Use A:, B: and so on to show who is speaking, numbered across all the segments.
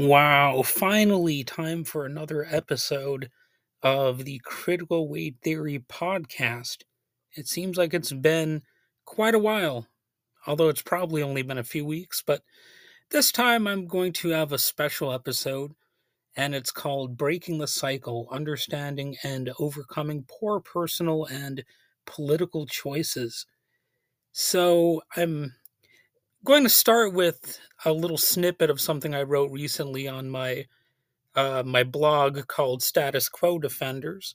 A: Wow, finally, time for another episode of the Critical Wade Theory podcast. It seems like it's been quite a while, although it's probably only been a few weeks, but this time I'm going to have a special episode, and it's called Breaking the Cycle Understanding and Overcoming Poor Personal and Political Choices. So I'm going to start with a little snippet of something I wrote recently on my uh, my blog called Status Quo Defenders,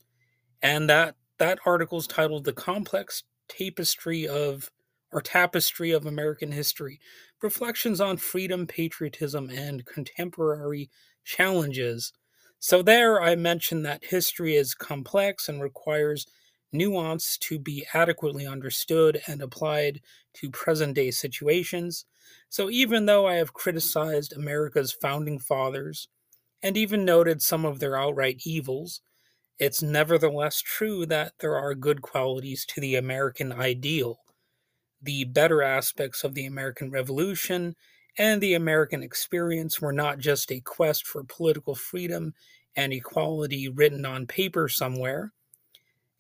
A: and that that article is titled "The Complex Tapestry of or Tapestry of American History: Reflections on Freedom, Patriotism, and Contemporary Challenges." So there, I mentioned that history is complex and requires nuance to be adequately understood and applied to present day situations. So, even though I have criticized America's founding fathers and even noted some of their outright evils, it's nevertheless true that there are good qualities to the American ideal. The better aspects of the American Revolution and the American experience were not just a quest for political freedom and equality written on paper somewhere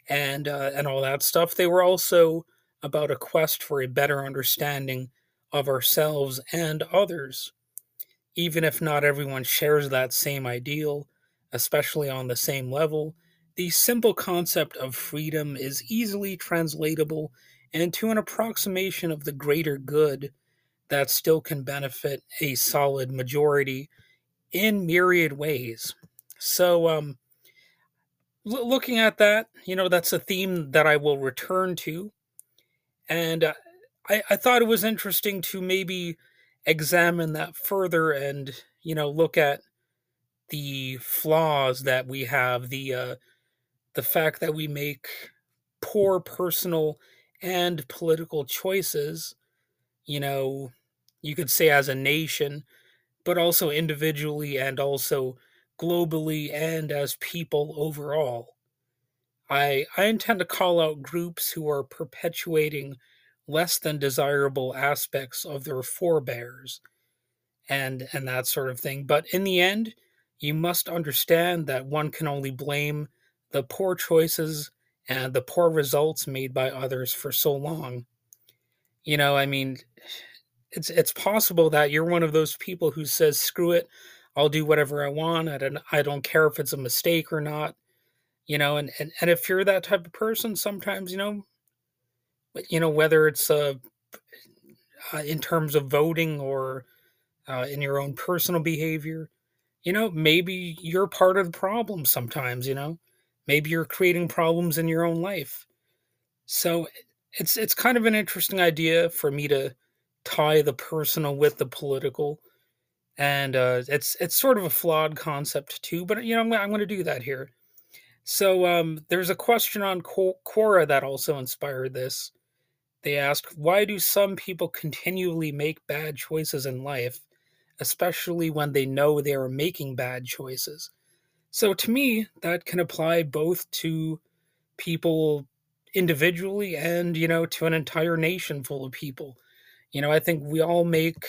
A: and uh, and all that stuff. They were also about a quest for a better understanding of ourselves and others. Even if not everyone shares that same ideal, especially on the same level, the simple concept of freedom is easily translatable into an approximation of the greater good that still can benefit a solid majority in myriad ways. So, um, l- looking at that, you know, that's a theme that I will return to. And uh, I, I thought it was interesting to maybe examine that further and, you know, look at the flaws that we have, the uh, the fact that we make poor personal and political choices, you know, you could say as a nation, but also individually and also globally and as people overall. I, I intend to call out groups who are perpetuating less than desirable aspects of their forebears and and that sort of thing. But in the end, you must understand that one can only blame the poor choices and the poor results made by others for so long. You know, I mean, it's it's possible that you're one of those people who says screw it, I'll do whatever I want. I don't I don't care if it's a mistake or not. You know, and and, and if you're that type of person, sometimes you know, you know whether it's uh, uh in terms of voting or uh, in your own personal behavior, you know, maybe you're part of the problem sometimes. You know, maybe you're creating problems in your own life. So it's it's kind of an interesting idea for me to tie the personal with the political and uh, it's it's sort of a flawed concept too. But you know, I'm, I'm going to do that here. So um, there's a question on Quora that also inspired this. They ask, why do some people continually make bad choices in life, especially when they know they are making bad choices? So to me, that can apply both to people individually and you know to an entire nation full of people. You know, I think we all make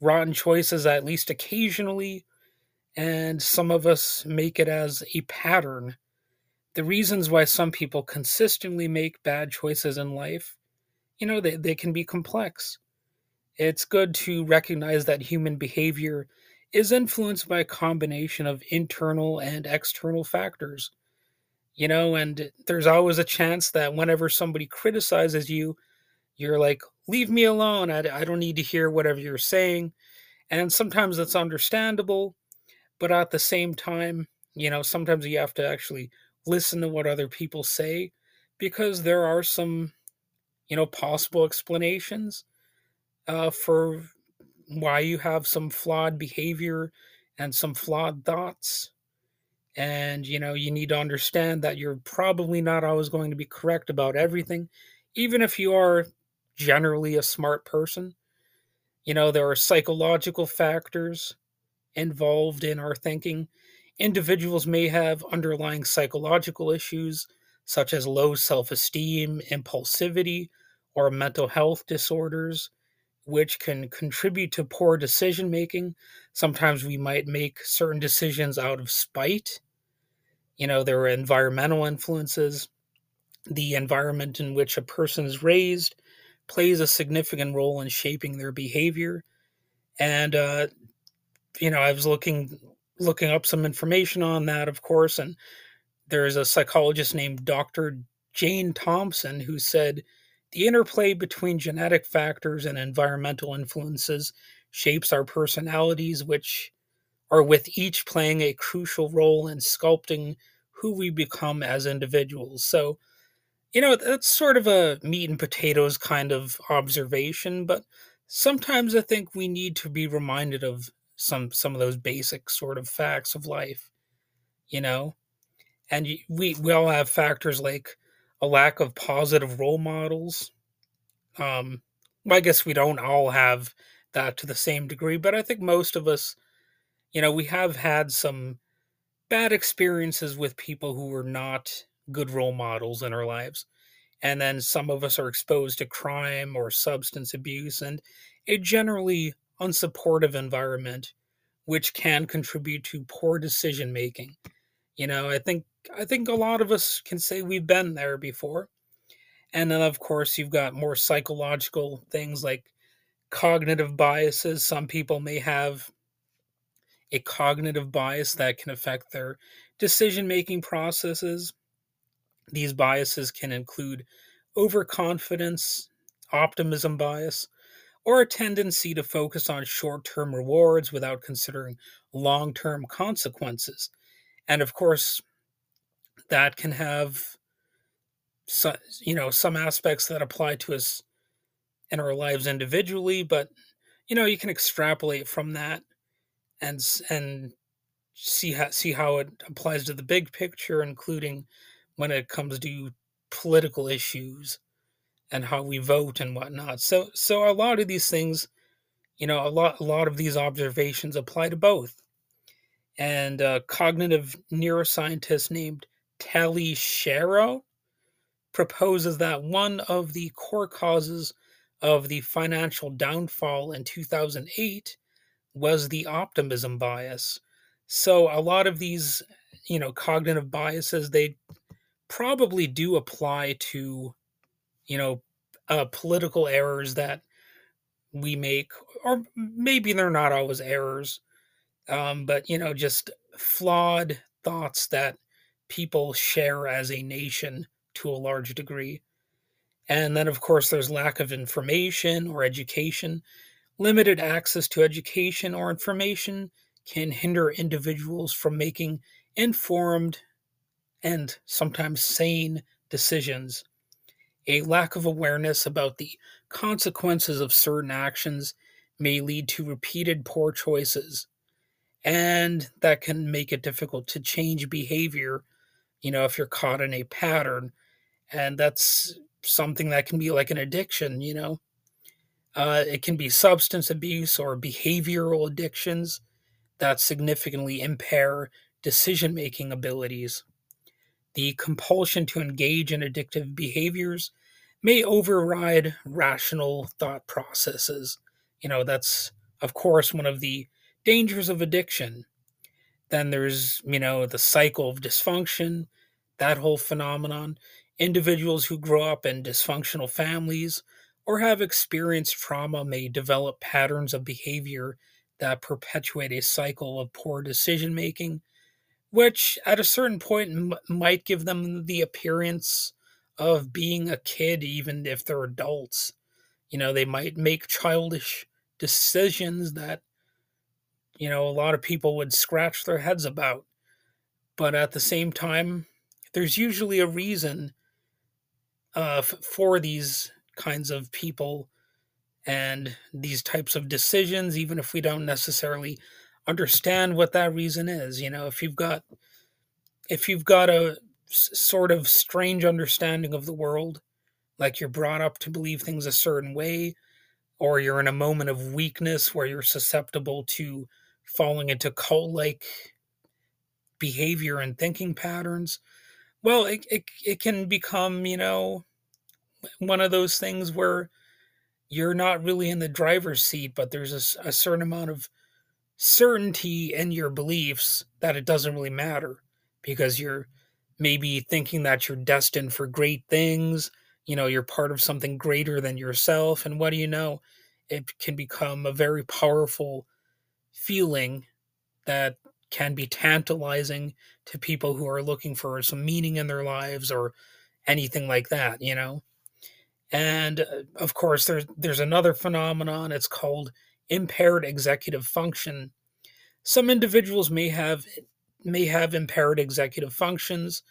A: rotten choices at least occasionally, and some of us make it as a pattern. The reasons why some people consistently make bad choices in life, you know, they, they can be complex. It's good to recognize that human behavior is influenced by a combination of internal and external factors. You know, and there's always a chance that whenever somebody criticizes you, you're like, leave me alone. I, I don't need to hear whatever you're saying. And sometimes it's understandable, but at the same time, you know, sometimes you have to actually listen to what other people say because there are some, you know, possible explanations uh, for why you have some flawed behavior and some flawed thoughts. And, you know, you need to understand that you're probably not always going to be correct about everything, even if you are generally a smart person. You know, there are psychological factors involved in our thinking. Individuals may have underlying psychological issues such as low self esteem, impulsivity, or mental health disorders, which can contribute to poor decision making. Sometimes we might make certain decisions out of spite. You know, there are environmental influences. The environment in which a person is raised plays a significant role in shaping their behavior. And, uh, you know, I was looking looking up some information on that, of course, and there's a psychologist named Dr. Jane Thompson who said the interplay between genetic factors and environmental influences shapes our personalities, which are with each playing a crucial role in sculpting who we become as individuals. So, you know, that's sort of a meat and potatoes kind of observation, but sometimes I think we need to be reminded of some some of those basic sort of facts of life, you know. And we we all have factors like a lack of positive role models. Um, I guess we don't all have that to the same degree, but I think most of us, you know, we have had some bad experiences with people who were not good role models in our lives. And then some of us are exposed to crime or substance abuse and a generally unsupportive environment, which can contribute to poor decision making. You know, I think I think a lot of us can say we've been there before. And then, of course, you've got more psychological things like cognitive biases. Some people may have a cognitive bias that can affect their decision making processes. These biases can include overconfidence, optimism bias, or a tendency to focus on short term rewards without considering long term consequences. And of course, that can have some, you know some aspects that apply to us in our lives individually but you know you can extrapolate from that and and see how see how it applies to the big picture including when it comes to political issues and how we vote and whatnot so so a lot of these things you know a lot a lot of these observations apply to both and a cognitive neuroscientist named Tali Sharot proposes that one of the core causes of the financial downfall in 2008 was the optimism bias. So a lot of these, you know, cognitive biases they probably do apply to, you know, uh, political errors that we make, or maybe they're not always errors, um, but you know, just flawed thoughts that people share as a nation to a large degree. And then, of course, there's lack of information or education. Limited access to education or information can hinder individuals from making informed and sometimes sane decisions. A lack of awareness about the consequences of certain actions may lead to repeated poor choices, and that can make it difficult to change behavior you know, if you're caught in a pattern. And that's something that can be like an addiction, you know. Uh, it can be substance abuse or behavioral addictions that significantly impair decision making abilities. The compulsion to engage in addictive behaviors may override rational thought processes. You know, that's, of course, one of the dangers of addiction. Then there's, you know, the cycle of dysfunction, that whole phenomenon. Individuals who grow up in dysfunctional families or have experienced trauma may develop patterns of behavior that perpetuate a cycle of poor decision making, which at a certain point m- might give them the appearance of being a kid, even if they're adults. You know, they might make childish decisions that you know, a lot of people would scratch their heads about. But at the same time, there's usually a reason uh, f- for these kinds of people and these types of decisions, even if we don't necessarily understand what that reason is. You know, if you've got if you've got a sort of strange understanding of the world, like you're brought up to believe things a certain way, or you're in a moment of weakness where you're susceptible to falling into cult like behavior and thinking patterns. Well, it, it, it can become, you know, one of those things where you're not really in the driver's seat, but there's a, a certain amount of certainty in your beliefs that it doesn't really matter because you're maybe thinking that you're destined for great things. You know, you're part of something greater than yourself. And what do you know? It can become a very powerful feeling that can be tantalizing to people who are looking for some meaning in their lives or anything like that, you know? And uh, of course, there's there's another phenomenon. It's called impaired executive function. Some individuals may have may have impaired executive functions,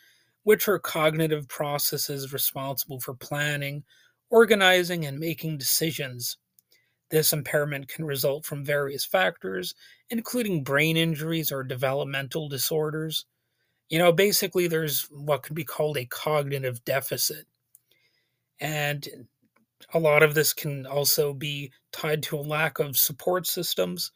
A: which are cognitive processes responsible for planning, organizing, and making decisions. This impairment can result from various factors, including brain injuries or developmental disorders. You know, basically, there's what could be called a cognitive deficit. And a lot of this can also be tied to a lack of support systems,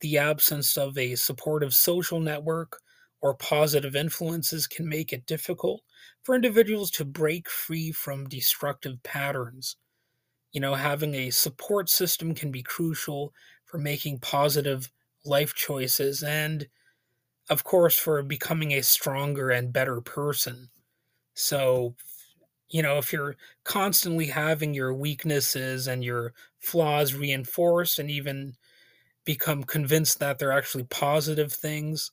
A: the absence of a supportive social network or positive influences can make it difficult for individuals to break free from destructive patterns. You know, having a support system can be crucial for making positive life choices and, of course, for becoming a stronger and better person. So, you know, if you're constantly having your weaknesses and your flaws reinforced and even become convinced that they're actually positive things,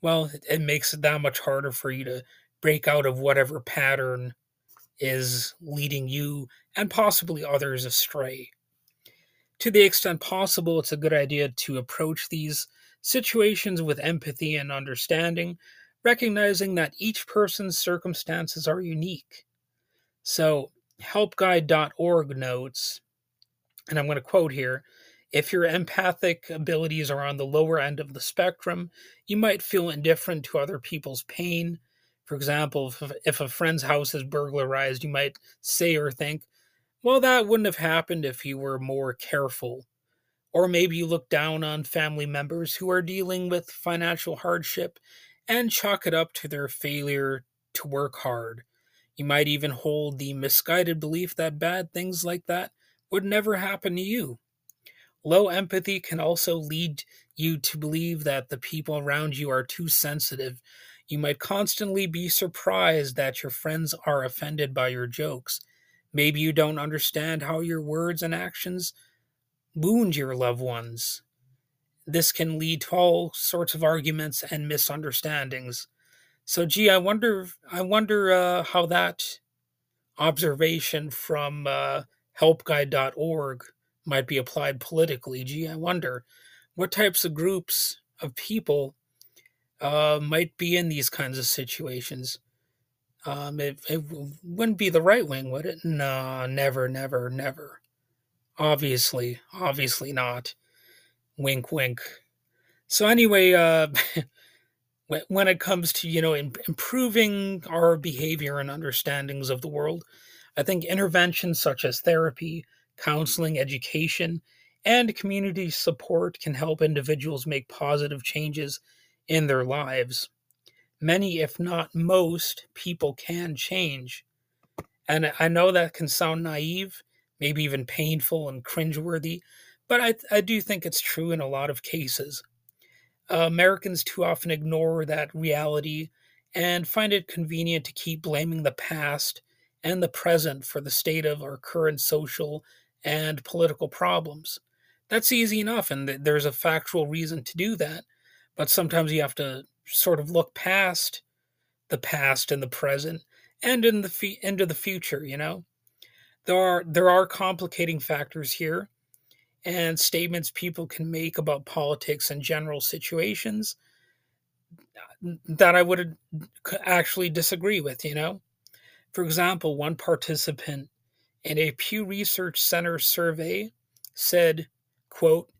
A: well, it makes it that much harder for you to break out of whatever pattern is leading you and possibly others astray. To the extent possible, it's a good idea to approach these situations with empathy and understanding, recognizing that each person's circumstances are unique. So, helpguide.org notes, and I'm going to quote here if your empathic abilities are on the lower end of the spectrum, you might feel indifferent to other people's pain. For example, if, a friend's house is burglarized, you might say or think, well, that wouldn't have happened if you were more careful. Or maybe you look down on family members who are dealing with financial hardship and chalk it up to their failure to work hard. You might even hold the misguided belief that bad things like that would never happen to you. Low empathy can also lead you to believe that the people around you are too sensitive. You might constantly be surprised that your friends are offended by your jokes. Maybe you don't understand how your words and actions wound your loved ones. This can lead to all sorts of arguments and misunderstandings. So, gee, I wonder, I wonder uh, how that observation from uh, helpguide.org might be applied politically. Gee, I wonder what types of groups of people uh, might be in these kinds of situations. Um, it, it wouldn't be the right wing, would it? No, never, never, never. Obviously, obviously not. Wink, wink. So anyway, uh, when it comes to you know improving our behavior and understandings of the world. I think interventions such as therapy counseling education and community support can help individuals make positive changes in their lives. Many if not most people can change. And i know that can sound naive maybe even painful and cringeworthy but i, I do think it's true in a lot of cases uh, Americans too often ignore that reality and find it convenient to keep blaming the past and the present for the state of our current social and political problems. That's easy enough, and there's a factual reason to do that. But sometimes you have to sort of look past the past and the present and in the into the future. You know, there are there are complicating factors here and statements people can make about politics and general situations that I would actually disagree with, you know? For example, one participant in a Pew Research Center survey said, quote,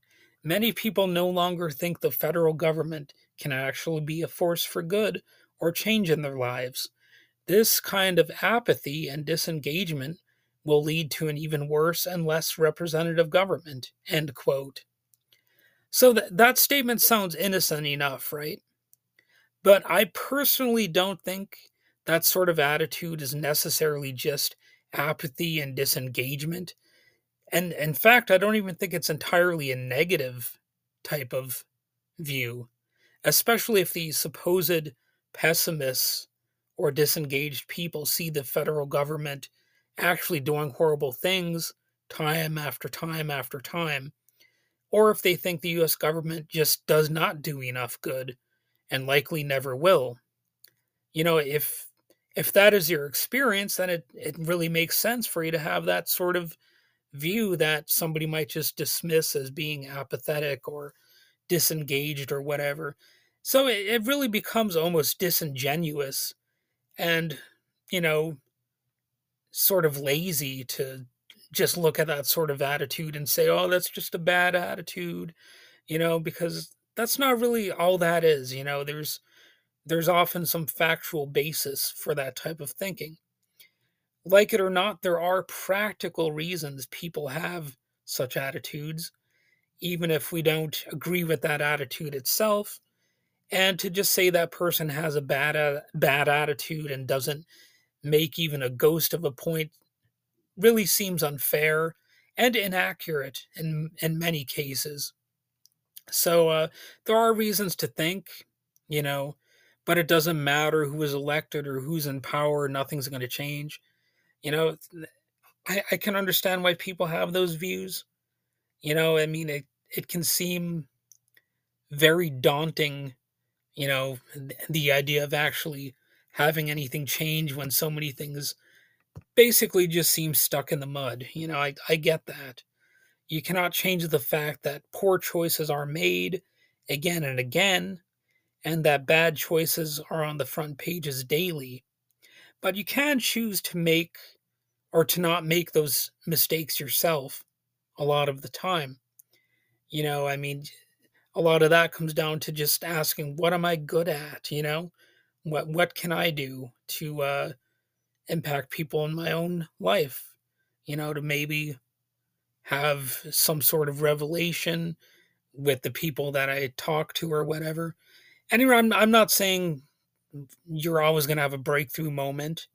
A: Many people no longer think the federal government can actually be a force for good or change in their lives. This kind of apathy and disengagement will lead to an even worse and less representative government. End quote. So that, that statement sounds innocent enough, right? But I personally don't think that sort of attitude is necessarily just apathy and disengagement. And in fact, I don't even think it's entirely a negative type of view, especially if the supposed pessimists or disengaged people see the federal government actually doing horrible things time after time after time, or if they think the US government just does not do enough good and likely never will. You know, if if that is your experience, then it, it really makes sense for you to have that sort of view that somebody might just dismiss as being apathetic or disengaged or whatever. So it, it really becomes almost disingenuous and, you know, sort of lazy to just look at that sort of attitude and say, oh, that's just a bad attitude, you know, because that's not really all that is, you know, there's there's often some factual basis for that type of thinking. Like it or not, there are practical reasons people have such attitudes, even if we don't agree with that attitude itself. And to just say that person has a bad uh, bad attitude and doesn't make even a ghost of a point really seems unfair and inaccurate in in many cases. So uh, there are reasons to think, you know, but it doesn't matter who is elected or who's in power. Nothing's going to change. You know, I, I can understand why people have those views. You know, I mean, it, it can seem very daunting, you know, the idea of actually having anything change when so many things basically just seem stuck in the mud. You know, I, I get that. You cannot change the fact that poor choices are made again and again, and that bad choices are on the front pages daily. But you can choose to make or to not make those mistakes yourself a lot of the time. You know, I mean, a lot of that comes down to just asking, what am I good at? You know, what what can I do to uh, impact people in my own life? You know, to maybe have some sort of revelation with the people that I talk to or whatever. Anyway, I'm I'm not saying you're always going to have a breakthrough moment.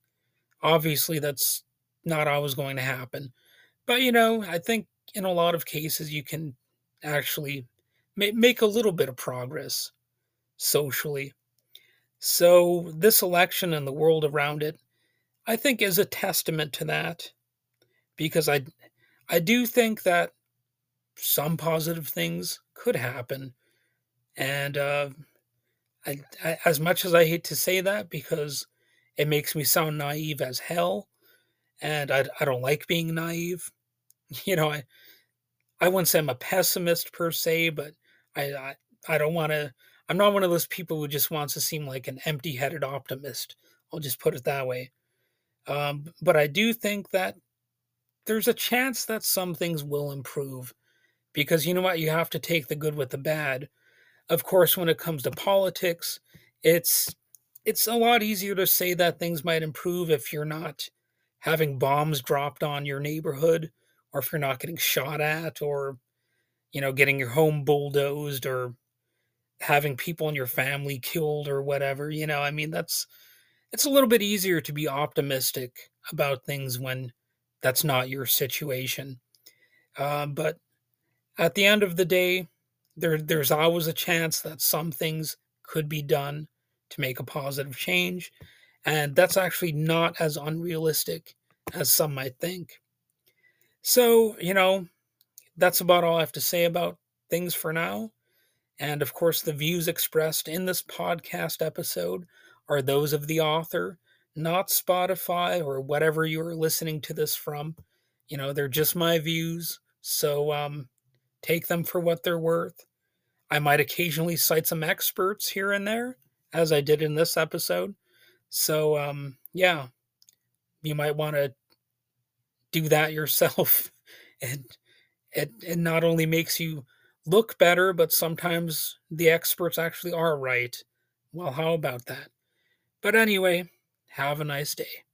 A: Obviously, that's not always going to happen. But you know, I think in a lot of cases you can actually ma- make a little bit of progress socially. So this election and the world around it, I think, is a testament to that, because I, I do think that some positive things could happen, and uh, I, I, as much as I hate to say that because it makes me sound naive as hell, and I, I don't like being naive. You know, I I wouldn't say I'm a pessimist per se, but I I, I don't want to. I'm not one of those people who just wants to seem like an empty-headed optimist. I'll just put it that way. Um, but I do think that there's a chance that some things will improve, because you know what, you have to take the good with the bad. Of course, when it comes to politics, it's it's a lot easier to say that things might improve if you're not having bombs dropped on your neighborhood or if you're not getting shot at or you know getting your home bulldozed or having people in your family killed or whatever you know i mean that's it's a little bit easier to be optimistic about things when that's not your situation uh, but at the end of the day there there's always a chance that some things could be done to make a positive change and that's actually not as unrealistic as some might think. So, you know, that's about all I have to say about things for now. And of course, the views expressed in this podcast episode are those of the author, not Spotify or whatever you're listening to this from. You know, they're just my views. So um, take them for what they're worth. I might occasionally cite some experts here and there, as I did in this episode. So, um, yeah, you might want to do that yourself. And it, it not only makes you look better, but sometimes the experts actually are right. Well, how about that? But anyway, have a nice day.